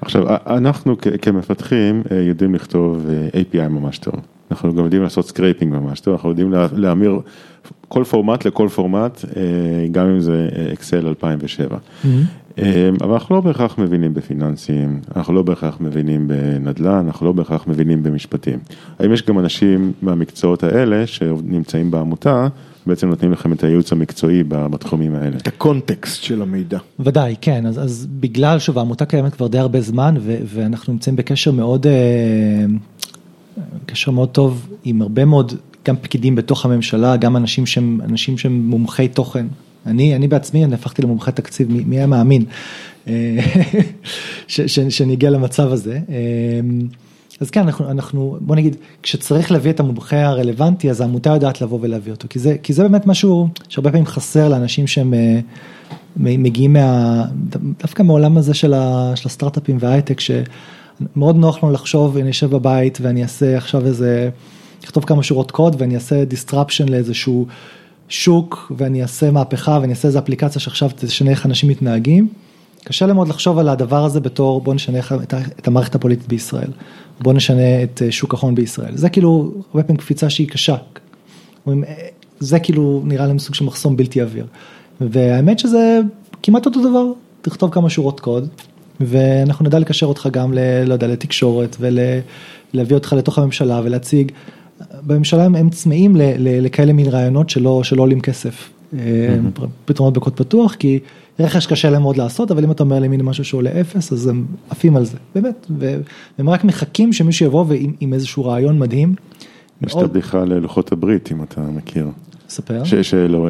עכשיו, אנחנו כמפתחים יודעים לכתוב API ממש טוב, אנחנו גם יודעים לעשות scraping ממש טוב, אנחנו יודעים להמיר כל פורמט לכל פורמט, גם אם זה Excel 2007. אבל אנחנו לא בהכרח מבינים בפיננסים, אנחנו לא בהכרח מבינים בנדל"ן, אנחנו לא בהכרח מבינים במשפטים. האם יש גם אנשים מהמקצועות האלה שנמצאים בעמותה, בעצם נותנים לכם את הייעוץ המקצועי בתחומים האלה. את הקונטקסט של המידע. ודאי, כן, אז, אז בגלל שוב העמותה קיימת כבר די הרבה זמן ו- ואנחנו נמצאים בקשר מאוד, קשר מאוד טוב עם הרבה מאוד, גם פקידים בתוך הממשלה, גם אנשים שהם, אנשים שהם מומחי תוכן. אני, אני בעצמי, אני הפכתי למומחה תקציב, מי, מי היה מאמין שאני אגיע למצב הזה. אז כן, אנחנו, אנחנו, בוא נגיד, כשצריך להביא את המומחה הרלוונטי, אז העמותה יודעת לבוא ולהביא אותו, כי זה, כי זה באמת משהו שהרבה פעמים חסר לאנשים שהם מגיעים מה, דווקא מהעולם הזה של, ה, של הסטארט-אפים וההייטק, שמאוד נוח לנו לחשוב, אני אשב בבית ואני אעשה עכשיו איזה, אכתוב כמה שורות קוד ואני אעשה disruption לאיזשהו שוק, ואני אעשה מהפכה ואני אעשה איזה אפליקציה שעכשיו תשנה איך אנשים מתנהגים. קשה לי מאוד לחשוב על הדבר הזה בתור בוא נשנה את המערכת הפוליטית בישראל, בוא נשנה את שוק ההון בישראל, זה כאילו הרבה פעמים קפיצה שהיא קשה, זה כאילו נראה להם סוג של מחסום בלתי עביר, והאמת שזה כמעט אותו דבר, תכתוב כמה שורות קוד, ואנחנו נדע לקשר אותך גם ל... לא יודע, לתקשורת ולהביא אותך לתוך הממשלה ולהציג, בממשלה הם צמאים לכאלה מין רעיונות שלא עולים כסף, פתרונות בקוד פתוח, כי רכש קשה להם מאוד לעשות, אבל אם אתה אומר הנה משהו שעולה אפס, אז הם עפים על זה, באמת, והם רק מחכים שמישהו יבוא עם איזשהו רעיון מדהים. יש את הבדיחה ללוחות הברית, אם אתה מכיר. ספר. שלא,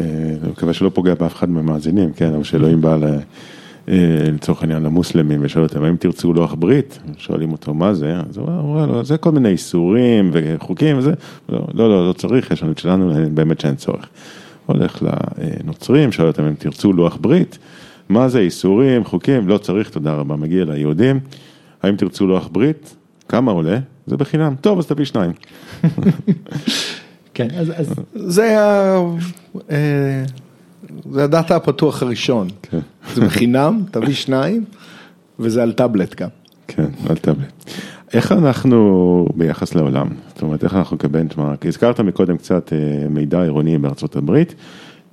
אני מקווה שלא פוגע באף אחד מהמאזינים, כן, אבל שאלוהים בא לצורך העניין למוסלמים ושואל אותם, האם תרצו לוח ברית? שואלים אותו מה זה, אז הוא אומר לו, זה כל מיני איסורים וחוקים וזה, לא, לא, לא צריך, יש לנו את שלנו, באמת שאין צורך. הולך לנוצרים, שואל אותם אם תרצו לוח ברית, מה זה איסורים, חוקים, לא צריך, תודה רבה, מגיע ליהודים, האם תרצו לוח ברית, כמה עולה, זה בחינם, טוב אז תביא שניים. כן, אז, אז... זה זה הדאטה הפתוח הראשון, כן. זה בחינם, תביא שניים, וזה על טאבלט גם. כן, על טאבלט. איך אנחנו ביחס לעולם? זאת אומרת, איך אנחנו כבנצ'מארק? הזכרת מקודם קצת מידע עירוני בארצות הברית,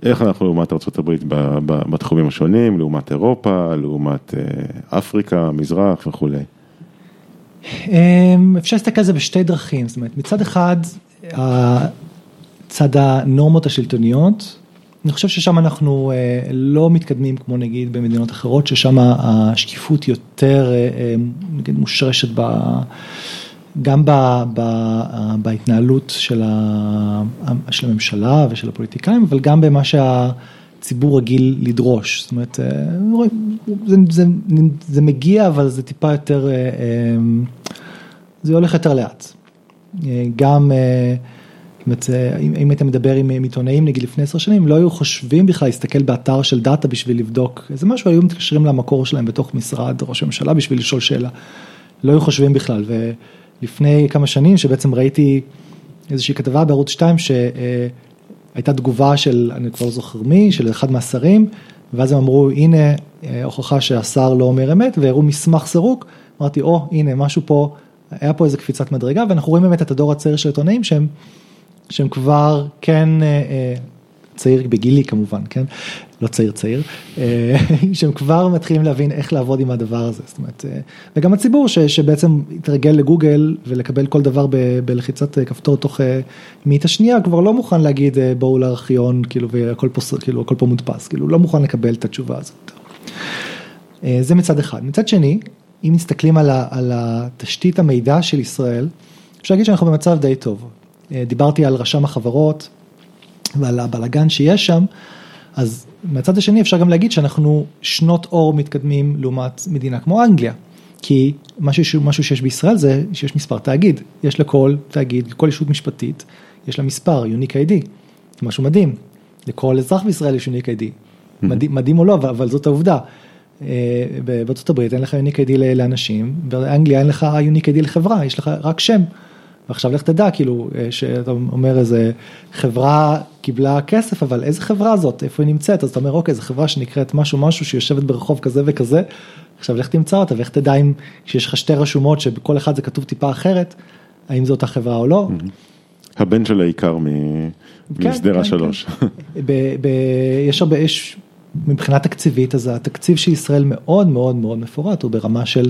איך אנחנו לעומת ארצות הברית בתחומים השונים, לעומת אירופה, לעומת אפריקה, מזרח וכולי? אפשר להסתכל על זה בשתי דרכים, זאת אומרת, מצד אחד, צד הנורמות השלטוניות, אני חושב ששם אנחנו לא מתקדמים כמו נגיד במדינות אחרות, ששם השקיפות יותר נגיד מושרשת ב, גם ב, ב, בהתנהלות של, ה, של הממשלה ושל הפוליטיקאים, אבל גם במה שהציבור רגיל לדרוש, זאת אומרת, זה, זה, זה מגיע אבל זה טיפה יותר, זה הולך יותר לאט. גם זאת אומרת, אם היית מדבר עם עיתונאים נגיד לפני עשר שנים, לא היו חושבים בכלל להסתכל באתר של דאטה בשביל לבדוק. איזה משהו, היו מתקשרים למקור שלהם בתוך משרד ראש הממשלה בשביל לשאול שאלה. לא היו חושבים בכלל, ולפני כמה שנים שבעצם ראיתי איזושהי כתבה בערוץ 2 שהייתה תגובה של, אני כבר לא זוכר מי, של אחד מהשרים, ואז הם אמרו הנה הוכחה שהשר לא אומר אמת, והראו מסמך סרוק, אמרתי או הנה משהו פה, היה פה איזה קפיצת מדרגה, ואנחנו רואים באמת את הדור הצעיר של עיתונאים שהם שהם כבר כן צעיר בגילי כמובן, כן? לא צעיר צעיר, אה, שהם כבר מתחילים להבין איך לעבוד עם הדבר הזה, זאת אומרת, אה, וגם הציבור ש, שבעצם התרגל לגוגל ולקבל כל דבר ב, בלחיצת כפתור תוך מאית השנייה, כבר לא מוכן להגיד בואו לארכיון, כאילו, והכל פה, כאילו, הכל פה מודפס, כאילו, לא מוכן לקבל את התשובה הזאת. זה מצד אחד. מצד שני, אם מסתכלים על, ה, על התשתית המידע של ישראל, אפשר להגיד שאנחנו במצב די טוב. דיברתי על רשם החברות ועל הבלגן שיש שם, אז מהצד השני אפשר גם להגיד שאנחנו שנות אור מתקדמים לעומת מדינה כמו אנגליה. כי משהו, משהו שיש בישראל זה שיש מספר תאגיד, יש לכל תאגיד, לכל ישות משפטית, יש לה מספר, Unique ID, משהו מדהים, לכל אזרח בישראל יש Unique ID, mm-hmm. מדהים, מדהים או לא, אבל, אבל זאת העובדה. אה, בארצות הברית אין לך Unique ID לאנשים, באנגליה אין לך Unique ID לחברה, יש לך רק שם. ועכשיו לך תדע, כאילו, אה, שאתה אומר איזה חברה קיבלה כסף, אבל איזה חברה זאת, איפה היא נמצאת, אז אתה אומר, אוקיי, זו חברה שנקראת משהו משהו שיושבת ברחוב כזה וכזה, עכשיו לך תמצא אותה, ואיך תדע אם, כשיש לך שתי רשומות שבכל אחד זה כתוב טיפה אחרת, האם זו אותה חברה או לא. הבן של העיקר כן, משדרה כן, שלוש. כן. יש הרבה, יש, מבחינה תקציבית, אז התקציב של ישראל מאוד מאוד מאוד מפורט, הוא ברמה של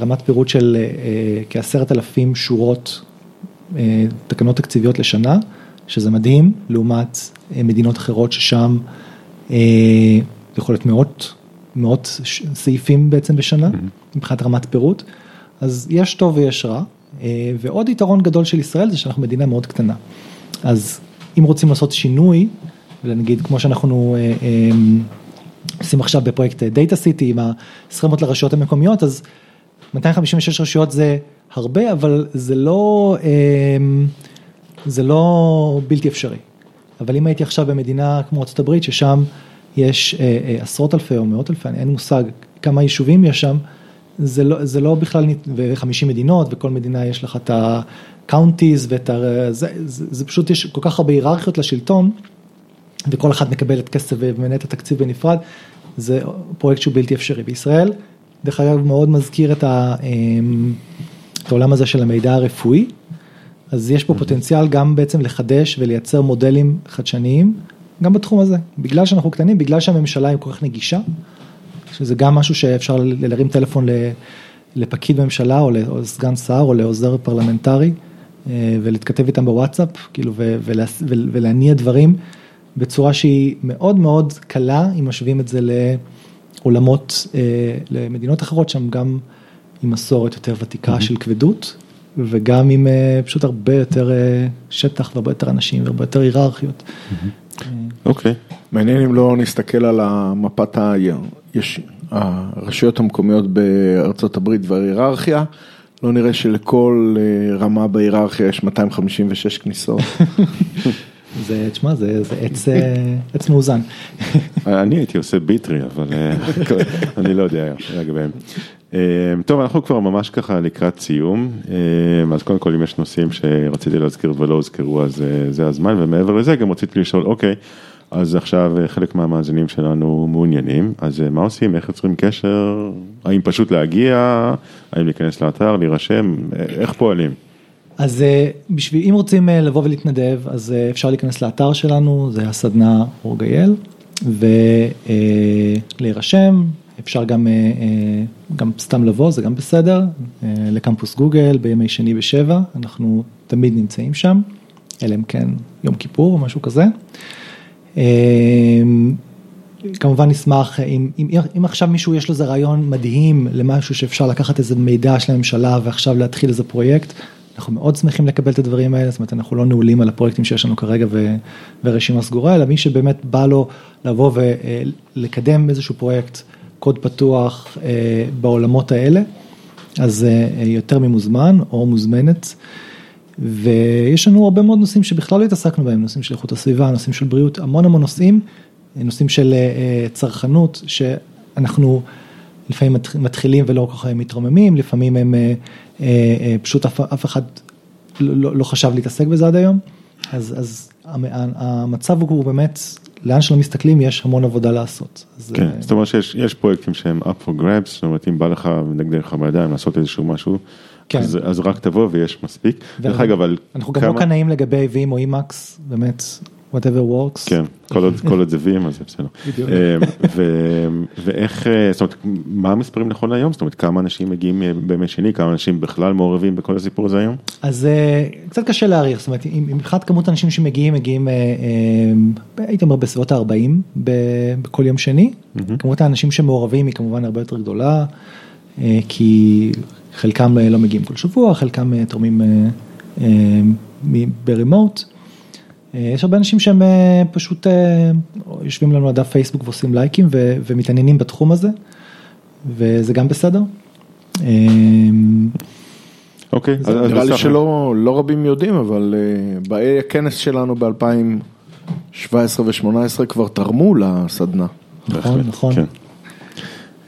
רמת פירוט של אה, אה, כעשרת אלפים שורות תקנות תקציביות לשנה, שזה מדהים, לעומת מדינות אחרות ששם יכול להיות מאות, מאות סעיפים בעצם בשנה, mm-hmm. מבחינת רמת פירוט, אז יש טוב ויש רע, ועוד יתרון גדול של ישראל זה שאנחנו מדינה מאוד קטנה. אז אם רוצים לעשות שינוי, ונגיד כמו שאנחנו עושים עכשיו בפרויקט דאטה סיטי עם הסכמות לרשויות המקומיות, אז 256 רשויות זה הרבה, אבל זה לא, אמ, זה לא בלתי אפשרי. אבל אם הייתי עכשיו במדינה כמו הברית, ששם יש אה, אה, עשרות אלפי או מאות אלפי, אין מושג כמה יישובים יש שם, זה לא, זה לא בכלל, ו-50 מדינות, וכל מדינה יש לך את ה-counties ואת ה... זה, זה, זה פשוט, יש כל כך הרבה היררכיות לשלטון, וכל אחד מקבל את כסף ומנהל את התקציב בנפרד, זה פרויקט שהוא בלתי אפשרי. בישראל, דרך אגב מאוד מזכיר את, ה, אמ, את העולם הזה של המידע הרפואי, אז יש פה פוטנציאל גם בעצם לחדש ולייצר מודלים חדשניים, גם בתחום הזה, בגלל שאנחנו קטנים, בגלל שהממשלה היא כל כך נגישה, שזה גם משהו שאפשר להרים טלפון לפקיד ממשלה או לסגן שר או לעוזר פרלמנטרי אה, ולהתכתב איתם בוואטסאפ, כאילו, ולהניע דברים בצורה שהיא מאוד מאוד קלה, אם משווים את זה ל... עולמות אה, למדינות אחרות שם גם עם מסורת יותר ותיקה mm-hmm. של כבדות וגם עם אה, פשוט הרבה יותר אה, שטח והרבה יותר אנשים והרבה יותר היררכיות. Mm-hmm. אוקיי. Okay. מעניין אם לא נסתכל על המפת ה... יש... הרשויות המקומיות בארצות הברית וההיררכיה, לא נראה שלכל רמה בהיררכיה יש 256 כניסות. זה, תשמע, זה, זה עץ, אה, עץ מאוזן. אני הייתי עושה ביטרי, אבל אה, אני לא יודע לגביהם. אה, טוב, אנחנו כבר ממש ככה לקראת סיום, אז קודם כל אם יש נושאים שרציתי להזכיר ולא הוזכרו, אז זה הזמן, ומעבר לזה גם רציתי לשאול, אוקיי, אז עכשיו חלק מהמאזינים שלנו מעוניינים, אז מה עושים, איך יוצרים קשר, האם פשוט להגיע, האם להיכנס לאתר, להירשם, איך פועלים? אז אה, בשביל, אם רוצים אה, לבוא ולהתנדב, אז אה, אפשר להיכנס לאתר שלנו, זה הסדנה אורגייל, ולהירשם, אפשר גם, גם סתם לבוא, זה גם בסדר, לקמפוס גוגל בימי שני בשבע, אנחנו תמיד נמצאים שם, אלא אם כן יום כיפור או משהו כזה. כמובן נשמח, אם, אם, אם עכשיו מישהו יש לו איזה רעיון מדהים למשהו שאפשר לקחת איזה מידע של הממשלה ועכשיו להתחיל איזה פרויקט, אנחנו מאוד שמחים לקבל את הדברים האלה, זאת אומרת אנחנו לא נעולים על הפרויקטים שיש לנו כרגע ו, ורשימה סגורה, אלא מי שבאמת בא לו לבוא ולקדם איזשהו פרויקט, קוד פתוח אה, בעולמות האלה, אז אה, יותר ממוזמן או מוזמנת. ויש לנו הרבה מאוד נושאים שבכלל לא התעסקנו בהם, נושאים של איכות הסביבה, נושאים של בריאות, המון המון נושאים, נושאים של אה, צרכנות, שאנחנו לפעמים מתחילים ולא כל כך מתרוממים, לפעמים הם אה, אה, פשוט אף, אף אחד לא, לא, לא חשב להתעסק בזה עד היום, אז, אז המצב הוא באמת, לאן שלא מסתכלים יש המון עבודה לעשות. כן, אה, זאת אומרת שיש פרויקטים שהם up for grabs, זאת אומרת אם בא לך ונגד לך בידיים לעשות איזשהו משהו, כן. אז, אז רק תבוא ויש מספיק. דרך אגב, על אנחנו כמה... גם לא קנאים לגבי וים או אימקס, באמת, whatever works. כן, כל עוד, כל עוד זה וים אז זה בסדר. אה, ואיך, אה, זאת אומרת, מה המספרים נכון להיום? זאת אומרת, כמה אנשים מגיעים אה, בימי שני, כמה אנשים בכלל מעורבים בכל הסיפור הזה היום? אז קצת קשה להעריך, זאת אומרת, מבחינת כמות האנשים שמגיעים, מגיעים, הייתי אומר בסביבות ה-40 בכל יום שני. כמות האנשים שמעורבים היא כמובן הרבה יותר גדולה, כי חלקם לא מגיעים כל שבוע, חלקם תורמים ברימוט. אה, יש הרבה אנשים שהם אה, פשוט אה, יושבים לנו על דף פייסבוק ועושים לייקים ו- ומתעניינים בתחום הזה, וזה גם בסדר. אוקיי, אז- אז נראה לי שלא לא רבים יודעים, אבל אה, באי הכנס שלנו ב-2017 ו-2018 כבר תרמו לסדנה. נכון, נכון. כן.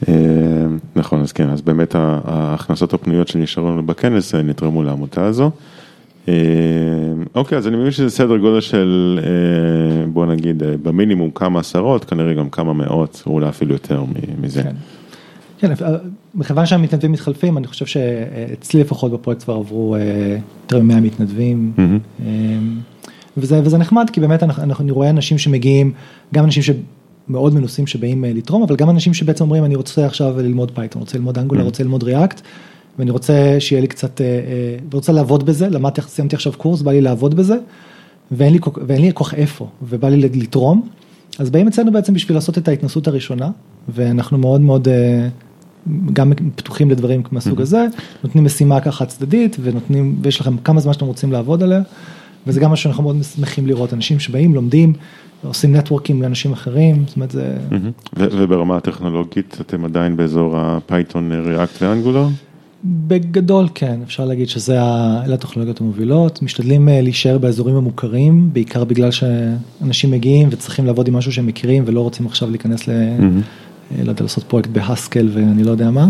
אה, נכון, אז כן, אז באמת ההכנסות הפנויות שנשארו לנו בכנס נתרמו לעמותה הזו. אה, אוקיי, אז אני מבין שזה סדר גודל של, אה, בוא נגיד, אה, במינימום כמה עשרות, כנראה גם כמה מאות, או אולי אפילו יותר מזה. כן. כן, מכיוון שהמתנדבים מתחלפים, אני חושב שאצלי לפחות בפרויקט כבר עברו יותר מ-100 מתנדבים. וזה, וזה נחמד, כי באמת אנחנו, אנחנו, אני רואה אנשים שמגיעים, גם אנשים שמאוד מנוסים שבאים לתרום, אבל גם אנשים שבעצם אומרים, אני רוצה עכשיו ללמוד Python, רוצה ללמוד Angular, רוצה ללמוד React, ואני רוצה שיהיה לי קצת, אה, אה, ורוצה לעבוד בזה, למדתי, סיימתי עכשיו קורס, בא לי לעבוד בזה, ואין לי, ואין לי כל כך איפה, ובא לי לתרום, אז באים אצלנו בעצם בשביל לעשות את ההתנסות הראשונה, ואנחנו מאוד מאוד אה, גם פתוחים לדברים מהסוג הזה, נותנים משימה ככה צדדית, ונותנים, ויש לכם כמה זמן שאתם רוצים לעבוד עליה, וזה גם מה שאנחנו מאוד שמחים לראות, אנשים שבאים, לומדים, עושים networkים לאנשים אחרים, זאת אומרת זה, וברמה הטכנולוגית אתם עדיין באזור ה Python, React ו Angular? בגדול כן, אפשר להגיד שזה, ה- אלה הטכנולוגיות המובילות, משתדלים אה, להישאר באזורים המוכרים, בעיקר בגלל שאנשים מגיעים וצריכים לעבוד עם משהו שהם מכירים ולא רוצים עכשיו להיכנס ל... לא יודע, לעשות פרויקט ב Haskell ואני לא יודע מה.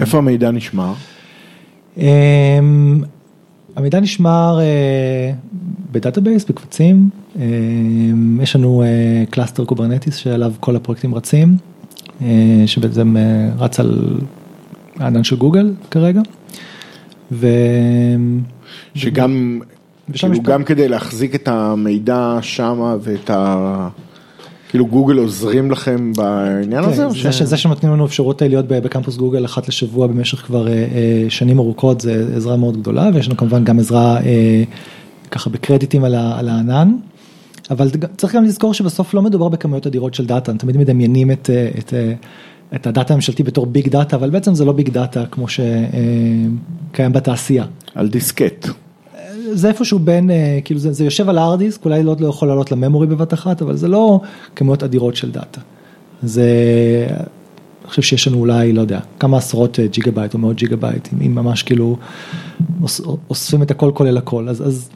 איפה המידע נשמר? אמ, המידע נשמר אה, ב database, בקבצים, אמ, יש לנו cluster Kubernetes שעליו כל הפרויקטים רצים, אה, שבעצם אה, רץ על הענן של גוגל כרגע. ו... שגם, כאילו יש גם כדי להחזיק את המידע שמה ואת ה... כאילו גוגל עוזרים לכם בעניין הזה? כן, זה, ש-. זה שנותנים לנו אפשרות להיות בקמפוס גוגל אחת לשבוע במשך כבר אה, אה, שנים ארוכות זה עזרה מאוד גדולה ויש לנו כמובן גם עזרה אה, ככה בקרדיטים על, ה, על הענן. אבל צריך גם לזכור שבסוף לא מדובר בכמויות אדירות של data, תמיד מדמיינים את, אה, את, אה, את ה data הממשלתי בתור big data, אבל בעצם זה לא big data כמו שקיים בתעשייה. על דיסקט. זה איפשהו בין, אה, כאילו זה, זה יושב על hard disk, אולי לא, לא יכול לעלות ל memory בבת אחת, אבל זה לא כמויות אדירות של data. זה, אני חושב שיש לנו אולי, לא יודע, כמה עשרות אה, ג'יגה בייט או מאות ג'יגה בייט, אם, אם ממש כאילו אוס, אוספים את הכל כולל הכל, אז, אז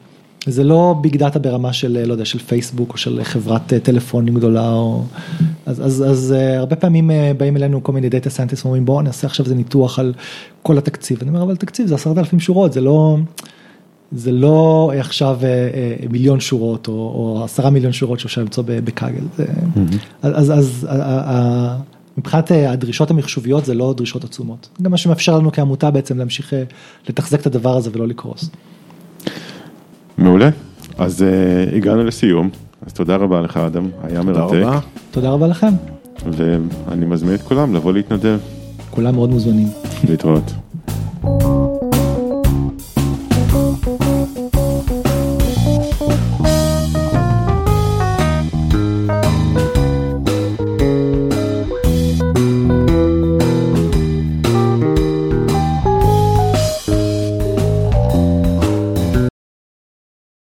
זה לא big data ברמה של, לא יודע, של פייסבוק או של חברת אה, טלפונים גדולה, או, אז, אז, אז אה, הרבה פעמים אה, באים אלינו כל מיני data scientist ואומרים בואו נעשה עכשיו איזה ניתוח על כל התקציב, אני אומר אבל תקציב זה עשרת אלפים שורות, זה לא... זה לא עכשיו מיליון שורות או, או עשרה מיליון שורות שאפשר למצוא בקאגל. זה, אז, אז ה- ה- מבחינת הדרישות המחשוביות זה לא דרישות עצומות. גם מה שמאפשר לנו כעמותה בעצם להמשיך לתחזק את הדבר הזה ולא לקרוס. מעולה. אז uh, הגענו לסיום, אז תודה רבה לך אדם, היה תודה מרתק, רבה. תודה רבה לכם, ואני מזמין את כולם לבוא להתנדב, כולם מאוד מוזמנים. להתראות.